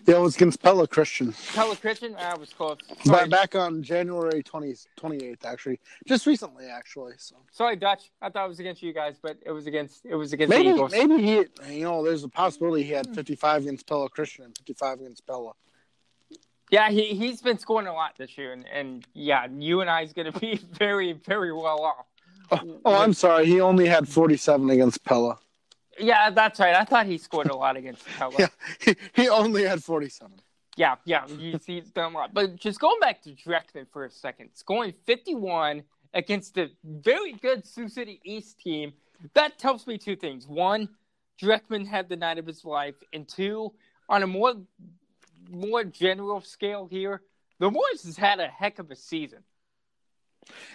yeah, it was against Pella Christian. Pella Christian? I was close. Sorry. Back on January 20, 28th, actually. Just recently, actually. So. Sorry, Dutch. I thought it was against you guys, but it was against it was against maybe, the Eagles. Maybe he, you know, there's a possibility he had 55 against Pella Christian and 55 against Pella. Yeah, he he's been scoring a lot this year, and, and yeah, UNI is going [LAUGHS] to be very very well off. Oh, oh, I'm sorry, he only had 47 against Pella. Yeah, that's right. I thought he scored a lot against Pella. yeah, he, he only had 47. Yeah, yeah, he's, he's done a lot. But just going back to Dreckman for a second, scoring 51 against a very good Sioux City East team, that tells me two things. One, Dreckman had the night of his life, and two, on a more more general scale here, the Boys has had a heck of a season.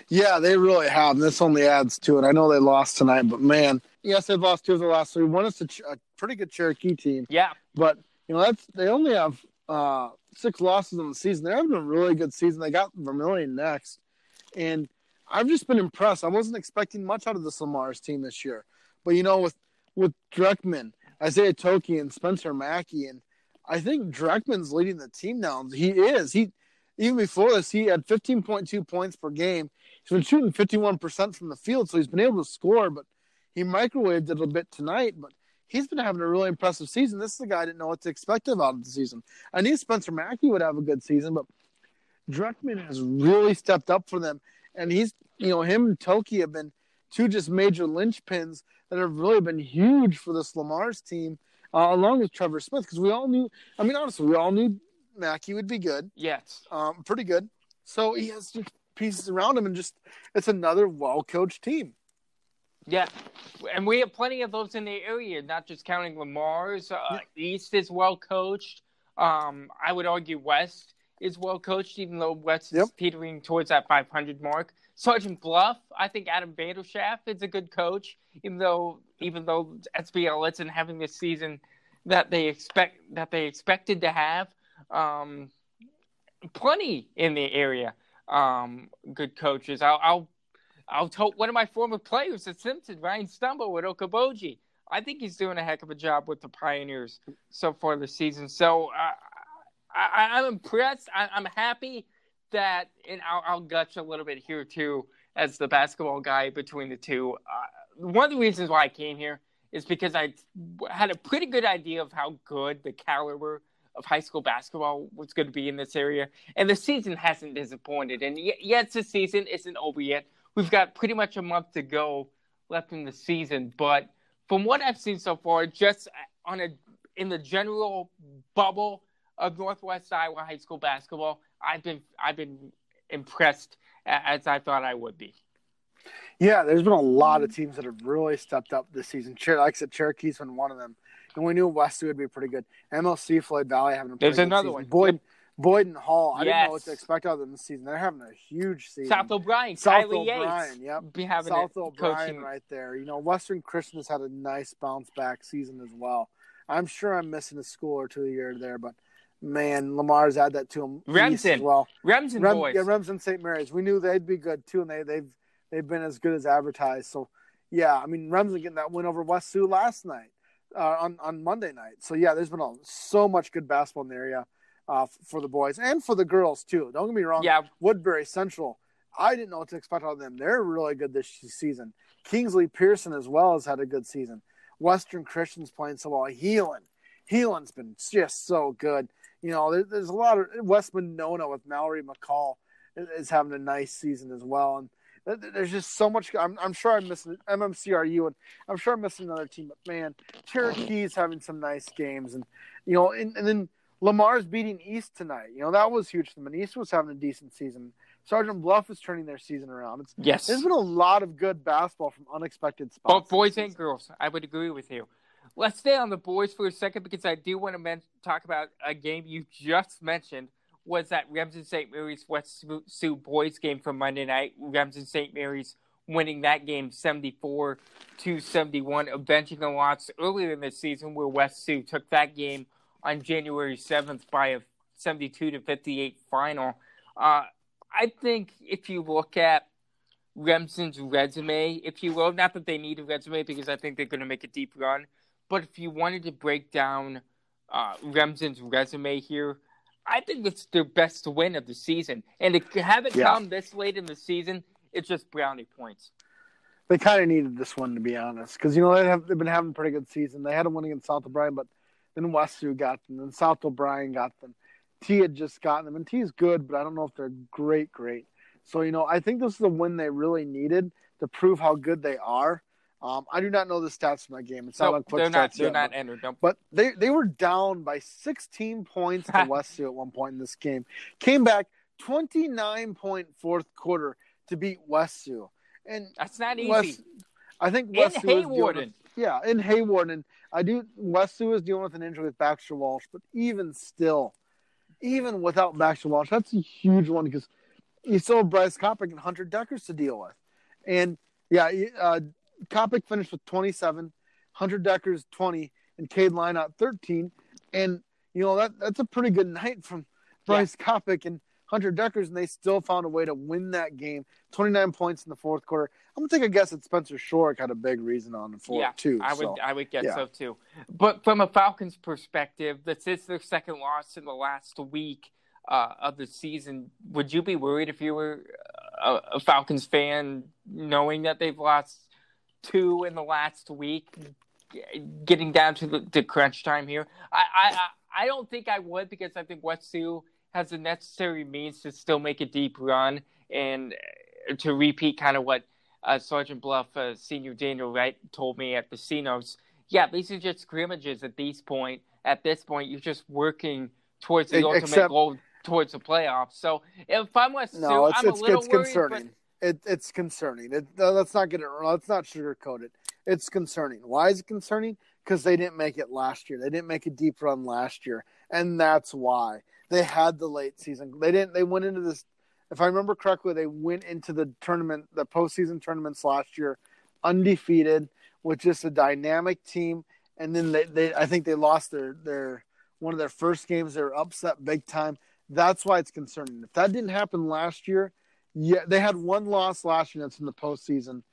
Yeah, they really have. And this only adds to it. I know they lost tonight, but man, yes, they've lost two of the last three. One is a, a pretty good Cherokee team. Yeah, but you know that's they only have uh, six losses in the season. They're having a really good season. They got Vermilion next, and I've just been impressed. I wasn't expecting much out of the Le Mars team this year, but you know with with Dreckman, Isaiah Toki, and Spencer Mackey, and I think Dreckman's leading the team now. He is. He even before this, he had 15.2 points per game. He's been shooting 51% from the field, so he's been able to score. But he microwaved it a bit tonight. But he's been having a really impressive season. This is a guy I didn't know what to expect about the season. I knew Spencer Mackey would have a good season, but Dreckman has really stepped up for them. And he's, you know, him and Toki have been two just major linchpins that have really been huge for this Le Mars team uh, along with Trevor Smith, because we all knew. I mean, honestly, we all knew Mackey would be good, Yes. um, pretty good. So he has just pieces around him, and just it's another well coached team. Yeah, and we have plenty of those in the area, not just counting Le Mars. Uh, Yeah. East is well coached. Um, I would argue West is well coached, even though West Yep. is petering towards that 500 mark. Sergeant Bluff, I think Adam Vanderschaff is a good coach, even though even though SBL isn't having the season that they expect that they expected to have. Um, plenty in the area. Um, good coaches. I'll, I'll I'll tell one of my former players at Simpson, Ryan Stumbo at Okoboji. I think he's doing a heck of a job with the Pioneers so far this season. So uh, I, I'm impressed. I, I'm happy that, and I'll, I'll gush a little bit here too, as the basketball guy between the two. Uh, one of the reasons why I came here is because I had a pretty good idea of how good the caliber of high school basketball was going to be in this area, and the season hasn't disappointed. And y- yes, the season isn't over yet. We've got pretty much a month to go left in the season, but from what I've seen so far, just on a in the general bubble of Northwest Iowa high school basketball, I've been I've been impressed as I thought I would be. Yeah, there's been a lot of teams that have really stepped up this season. Like I said, Cherokee's been one of them, and we knew Westview would be pretty good. MOC Floyd Valley having a pretty There's good another season. one. Boyd Boyden Hull. I didn't know what to expect out of them this season. They're having a huge season. South O'Brien, South Kylie Yates, O'Brien, yep. be having South O'Brien coaching. right there. You know, Western Christian has had a nice bounce back season as well. I'm sure I'm missing a school or two a year there, but man, Le Mars add that to him Remsen. as well. Remsen Rem, boys. yeah, Remsen St. Mary's. We knew they'd be good too, and they they've they've been as good as advertised. So yeah, I mean Remsen getting that win over West Sioux last night uh, on on Monday night. So yeah, there's been a, so much good basketball in the area uh, for the boys and for the girls too. Don't get me wrong. yeah, Woodbury Central. I didn't know what to expect out of them. They're really good this season. Kingsley Pierson as well has had a good season. Western Christian's playing so well. Heelan, Heelan's been just so good. You know, there, there's a lot of West Monona with Mallory McCall is, is having a nice season as well. And there's just so much. I'm, I'm sure I'm missing MMCRU, and I'm sure I'm missing another team. But man, Cherokee's having some nice games, and you know, and, and then Le Mars beating East tonight. You know, that was huge for them. And East was having a decent season. Sergeant Bluff is turning their season around. It's, yes. there's been a lot of good basketball from unexpected spots. Both boys and girls. I would agree with you. Let's stay on the boys for a second because I do want to men- talk about a game you just mentioned. Was that Remsen St. Mary's West Sioux boys game from Monday night? Remsen St. Mary's winning that game 74 to 71, avenging a loss earlier in the season where West Sioux took that game on January 7th by a 72 to 58 final. Uh, I think if you look at Remsen's resume, if you will. Not that they need a resume because I think they're going to make a deep run, but if you wanted to break down uh, Remsen's resume here, I think it's their best win of the season. And to have it Yeah. come this late in the season, it's just brownie points. They kind of needed this one to be honest, because you know they have they've been having a pretty good season. They had a win against South O'Brien, but then West got them, then South O'Brien got them. T had just gotten them, and T is good, but I don't know if they're great, great. So you know, I think this is the win they really needed to prove how good they are. Um, I do not know the stats from that game. It's not on quick they're not stats they're yet, not entered. Don't but they they were down by 16 points to [LAUGHS] West Sioux at one point in this game. Came back 29 point fourth quarter to beat West Sioux. And that's not easy. West, I think in West dealing Hawarden. with, yeah, in Hawarden. And I do West Sioux is dealing with an injury with Baxter Walsh, but even still, even without Baxter Walsh, that's a huge one because you still have Bryce Kopic and Hunter Deckers to deal with. And yeah, uh, Kopic finished with 27, Hunter Deckers 20, and Cade Linot 13. And you know that that's a pretty good night from Bryce Kopic and Hunter Deckers, and they still found a way to win that game. 29 points in the fourth quarter. I'm gonna take a guess that Spencer Shorrock had a big reason on it for yeah, too. I would so. I would guess yeah. so too. But from a Falcons perspective, this is their second loss in the last week uh, of the season. Would you be worried if you were a, a Falcons fan, knowing that they've lost two in the last week, getting down to the to crunch time here? I, I I don't think I would because I think West Sioux has the necessary means to still make a deep run and uh, to repeat kind of what uh, Sergeant Bluff uh, Senior Daniel Wright told me at the Cinos. Yeah, these are just scrimmages at this point. At this point, you're just working towards the Except- ultimate goal towards the playoffs. So if I'm West No, it's I'm a little worried. concerning. It, it's concerning. It, let's not get it. Let's not sugarcoat it. It's concerning. Why is it concerning? Because they didn't make it last year. They didn't make a deep run last year, and that's why they had the late season. They didn't. They went into this. If I remember correctly, they went into the tournament, the postseason tournaments last year, undefeated with just a dynamic team. And then they, they I think they lost their their one of their first games. They were upset big time. That's why it's concerning. If that didn't happen last year, yeah, they had one loss last year that's in the postseason,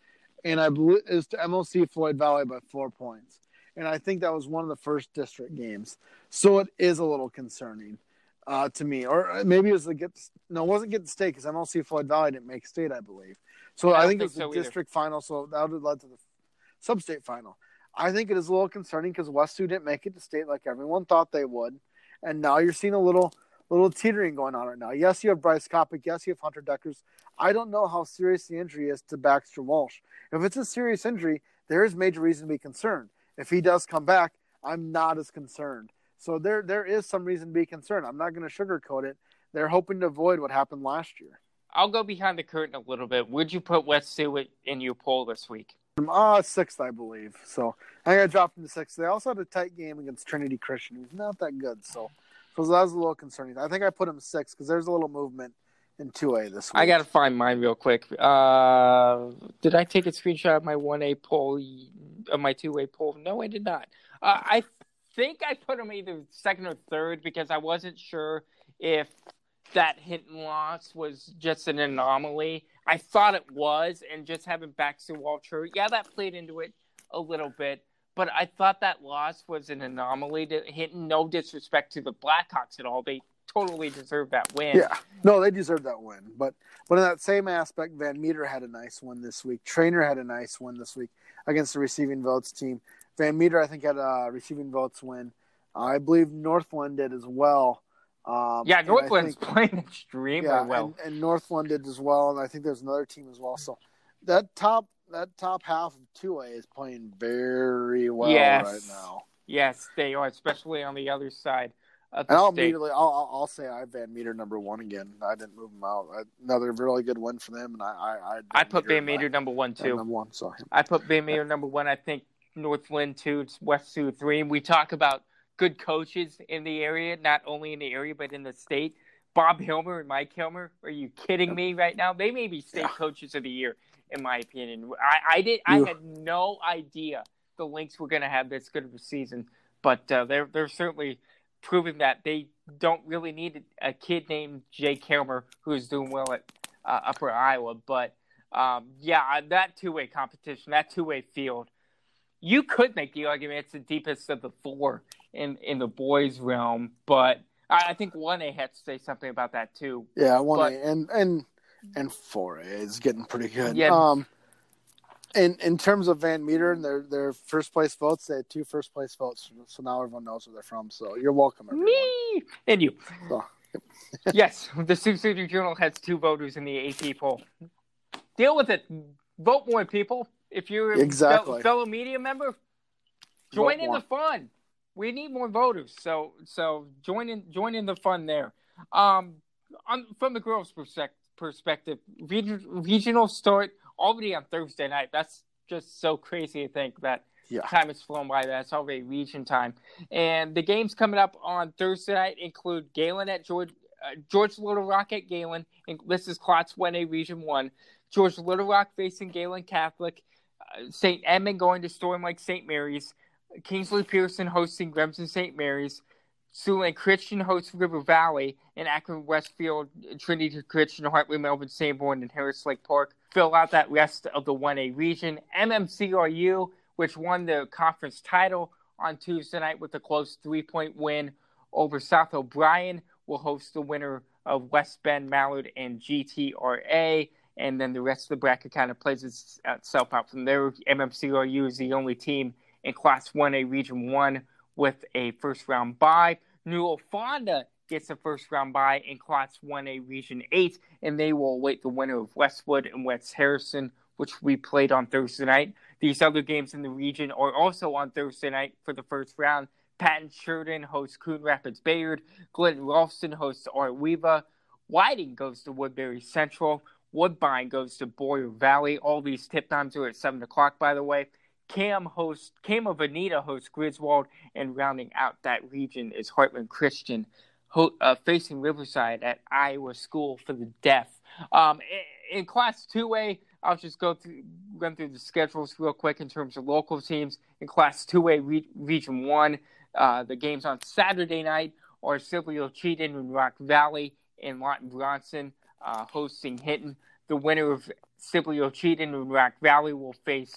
and I believe it was to MOC Floyd Valley by four points. And I think that was one of the first district games, so it is a little concerning uh, to me. Or maybe it was the get no, it wasn't get the state because MOC Floyd Valley didn't make state, I believe. So I I, don't think it think was the so either. district final, so that would have led to the sub-state final. I think it is a little concerning because West Sioux didn't make it to state like everyone thought they would, and now you're seeing a little little teetering going on right now. Yes, you have Bryce Kopic. Yes, you have Hunter Deckers. I don't know how serious the injury is to Baxter Walsh. If it's a serious injury, there is major reason to be concerned. If he does come back, I'm not as concerned. So there there is some reason to be concerned. I'm not going to sugarcoat it. They're hoping to avoid what happened last year. I'll go behind the curtain a little bit. Would you put West Sioux in your poll this week? Uh, sixth, I believe. So I got dropped into sixth. They also had a tight game against Trinity Christian, who's not that good. So, so that was a little concerning. I think I put him six because there's a little movement in 2A this week. I gotta find mine real quick. Uh, did I take a screenshot of my one A poll, of my two A poll? No, I did not. Uh, I think I put him either second or third because I wasn't sure if that hit and loss was just an anomaly. I thought it was, and just having Baxter Walter, yeah, that played into it a little bit. But I thought that loss was an anomaly to hit. No disrespect to the Blackhawks at all; they totally deserved that win. Yeah, no, they deserve that win. But but in that same aspect, Van Meter had a nice one this week. Treynor had a nice one this week against the receiving votes team. Van Meter, I think, had a receiving votes win. I believe Northland did as well. Um, Yeah, Northland's think- playing extremely yeah, well. and, and Northland did as well, and I think there's another team as well. So that top that top half of two A is playing very well Yes. right now. Yes, they are, especially on the other side of the And I'll state. immediately I'll, I'll say I Van Meter number one again. I didn't move him out. Another really good win for them, and I I I, I put Van Meter number one too. number one. So I put Van Meter number one. I think Northland two, West Sioux three. We talk about good coaches in the area, not only in the area but in the state. Bob Hilmer and Mike Hilmer. Are you kidding me right now? They may be state Yeah. coaches of the year, in my opinion. I, I did. I had no idea the Lynx were going to have this good of a season, but uh, they're they're certainly proving that they don't really need a kid named Jay Hilmer who is doing well at uh, Upper Iowa. But um, yeah, that two way competition, that two way field, you could make the argument it's the deepest of the four in in the boys' realm, but I, I think one A had to say something about that too. yeah, one A and and and four A is getting pretty good. Yeah. Um, in in terms of Van Meter and their their first place votes, they had two first place votes. So now everyone knows where they're from. So you're welcome, everyone. Me and you. So, [LAUGHS] yes, the Sioux City Journal has two voters in the AP poll. Deal with it. Vote more, people. If you're a Exactly. fel- fellow media member, join Vote in more. the fun. We need more voters, so so join in join in the fun there. Um, on, from the girls' persec- perspective, region, regional start already on Thursday night. That's just so crazy to think that Yeah. time has flown by. That's already region time. And the games coming up on Thursday night include Gehlen at George, uh, George Little Rock at Gehlen. And this is Klotz 1A Region 1. George Little Rock facing Gehlen Catholic. Uh, St. Edmund going to Storm Lake St. Mary's. Kingsley Pierson hosting Remsen St. Mary's. Siouxland Christian hosts River Valley. And Akron Westfield, Trinity Christian, Hartley, Melvin, Sanborn, and Harris Lake Park fill out that rest of the 1A region. MMCRU, which won the conference title on Tuesday night with a close three point win over South O'Brien, will host the winner of West Bend, Mallard, and GTRA. And then the rest of the bracket kind of plays itself out from there. MMCRU is the only team in Class 1A Region 1 with a first round bye. Newell Fonda gets a first round bye in Class 1A Region 8, and they will await the winner of Westwood and West Harrison, which we played on Thursday night. These other games in the region are also on Thursday night for the first round. Paton Churdan hosts Coon Rapids Bayard. Glidden Ralston hosts Ar-We-Va. Whiting goes to Woodbury Central. Woodbine goes to Boyer Valley. All these tip times are at 7 o'clock, by the way. Cam hosts, Cam of Anita hosts Griswold, and rounding out that region is Heartland Christian ho- uh, facing Riverside at Iowa School for the Deaf. Um, in, in Class 2A, I'll just go through, run through the schedules real quick in terms of local teams. In Class 2A, Re- Region 1, uh, the games on Saturday night are Sibley Cheatham and Rock Valley and Lawton Bronson uh, hosting Hinton. The winner of Sibley Cheatham and Rock Valley will face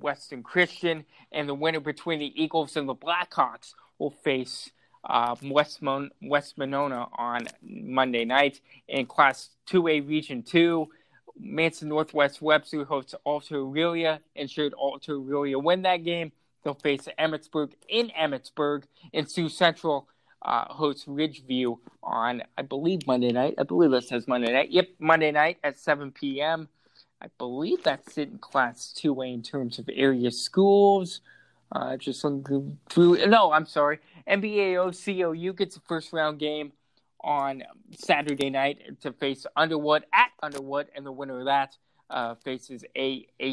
Western Christian, and the winner between the Eagles and the Blackhawks will face uh, West, Mon- West Monona on Monday night. In Class 2A Region 2, Manson Northwest Webster hosts Alta Aurelia, and should Alta Aurelia win that game, they'll face Emmetsburg in Emmetsburg, and Sioux Central uh, hosts Ridgeview on, I believe, Monday night. I believe it says Monday night. Yep, Monday night at 7 p.m. I believe that's it in Class 2A in terms of area schools. Uh, just looking through. No, I'm sorry. MVAO COU gets a first round game on Saturday night to face Underwood at Underwood, and the winner of that uh, faces AHSTW.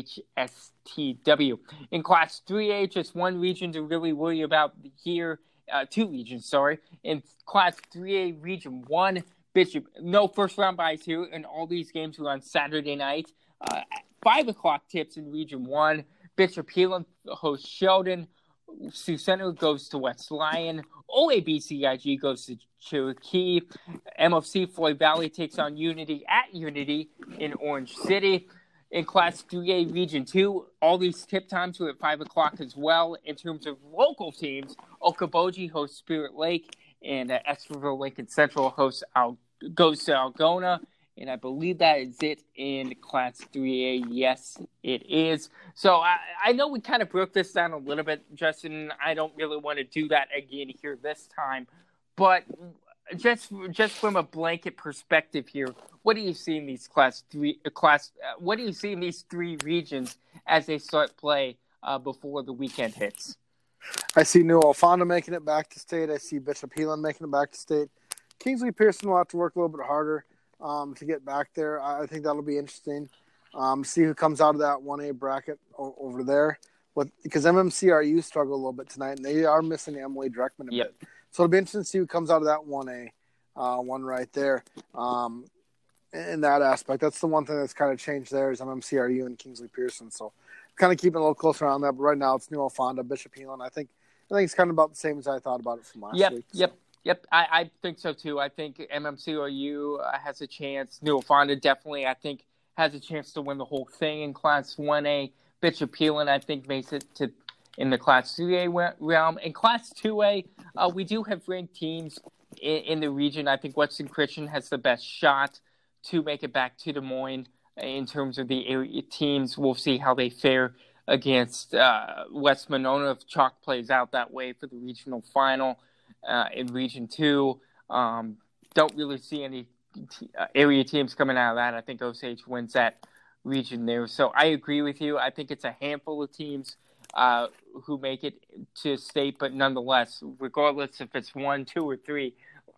In Class 3A, just one region to really worry about here. Uh, two regions, sorry. In Class 3A, Region 1, Bishop, no first round buys here, and all these games are on Saturday night. Uh, 5 o'clock tips in Region 1. Bishop Heelan hosts Sheldon. Sioux Center goes to West Lyon. OABCIG goes to Cherokee. MOC Floyd Valley takes on Unity at Unity in Orange City. In Class 3A Region 2, all these tip times are at 5 o'clock as well. In terms of local teams, Okoboji hosts Spirit Lake, and uh, Estherville Lincoln Central hosts Al- goes to Algona and I believe that is it in Class 3A. Yes, it is. So I, I know we kind of broke this down a little bit, Justin. I don't really want to do that again here this time, but just just from a blanket perspective here, what do you see in these Class Three uh, Class? Uh, what do you see in these three regions as they start play uh, before the weekend hits? I see Newell Fonda making it back to state. I see Bishop Heelan making it back to state. Kingsley Pierson will have to work a little bit harder um, to get back there. I think that'll be interesting. Um, see who comes out of that 1A bracket o- over there. With, because MMCRU struggled a little bit tonight, and they are missing Emily Dreckman a yep. bit. So it'll be interesting to see who comes out of that 1A, uh, one right there. Um, in that aspect, that's the one thing that's kind of changed there is MMCRU and Kingsley Pierson. So kind of keeping a little closer on that. But right now, it's Newell Fonda, Bishop Heelan. I think I think it's kind of about the same as I thought about it from last yep, week. So. Yep. Yep, I, I, think so too. I think MMCRU uh, has a chance. New Fonda definitely, I think, has a chance to win the whole thing in Class 1A. Bishop Heelan, I think, makes it to in the Class 2A realm. In Class 2A, uh, we do have ranked teams in, in, the region. I think Western Christian has the best shot to make it back to Des Moines in terms of the teams. We'll see how they fare against uh, West Monona if Chalk plays out that way for the regional final uh, in Region Two. Um, don't really see any t- uh, area teams coming out of that. I think Osage wins that region there. So I agree with you. I think it's a handful of teams uh, who make it to state, but nonetheless, regardless if it's one, two, or three,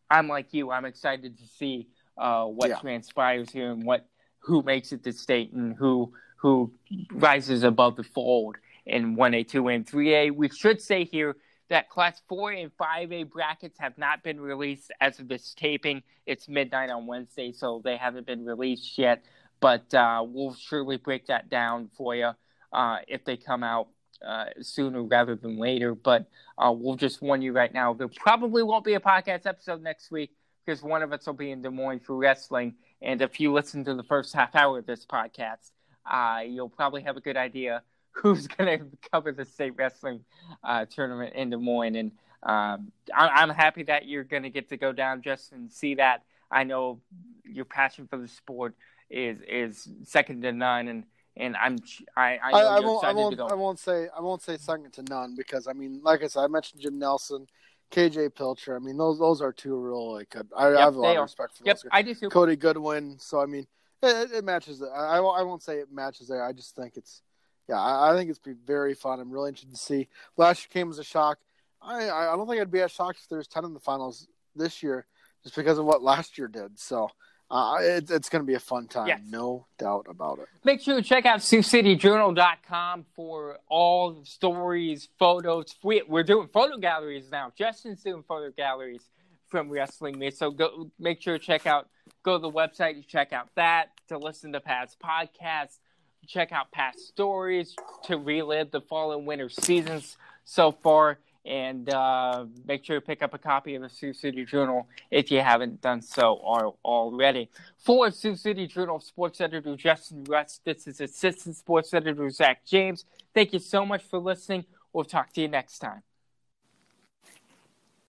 I'm like you. I'm excited to see uh, what yeah. transpires here and what who makes it to state and who who rises above the fold in 1A, 2A, and 3A. We should say here that Class 4 and 5A brackets have not been released as of this taping. It's midnight on Wednesday, so they haven't been released yet. But uh, we'll surely break that down for you uh, if they come out uh, sooner rather than later. But uh, we'll just warn you right now there probably won't be a podcast episode next week because one of us will be in Des Moines for wrestling. And if you listen to the first half hour of this podcast, uh, you'll probably have a good idea who's going [LAUGHS] to cover the state wrestling uh, tournament in Des Moines. And um, I'm, I'm, happy that you're going to get to go down just and see that. I know your passion for the sport is is second to none, and and I'm I I, I, I won't I won't I won't say I won't say second to none because I mean like I said I mentioned Jim Nelson. KJ Pilcher. I mean, those those are two real like I, yep, I have a lot of respect for yep, those guys. I do too. Cody Goodwin. So I mean, it, it matches. I, I won't say it matches there. I just think it's yeah, I, I think it's be very fun. I'm really interested to see. Last year came as a shock. I I don't think I'd be as shocked if there's ten in the finals this year, just because of what last year did. So. Uh, it, it's going to be a fun time, Yes. no doubt about it. Make sure to check out SiouxCityJournal.com for all the stories, photos. We, we're doing photo galleries now. Justin's doing photo galleries from Wrestling Me. So go make sure to check out, go to the website to check out that, to listen to past podcasts, check out past stories, to relive the fall and winter seasons so far. And uh, make sure to pick up a copy of the Sioux City Journal if you haven't done so al- already. For Sioux City Journal Sports Editor Justin Rust, this is Assistant Sports Editor Zach James. Thank you so much for listening. We'll talk to you next time.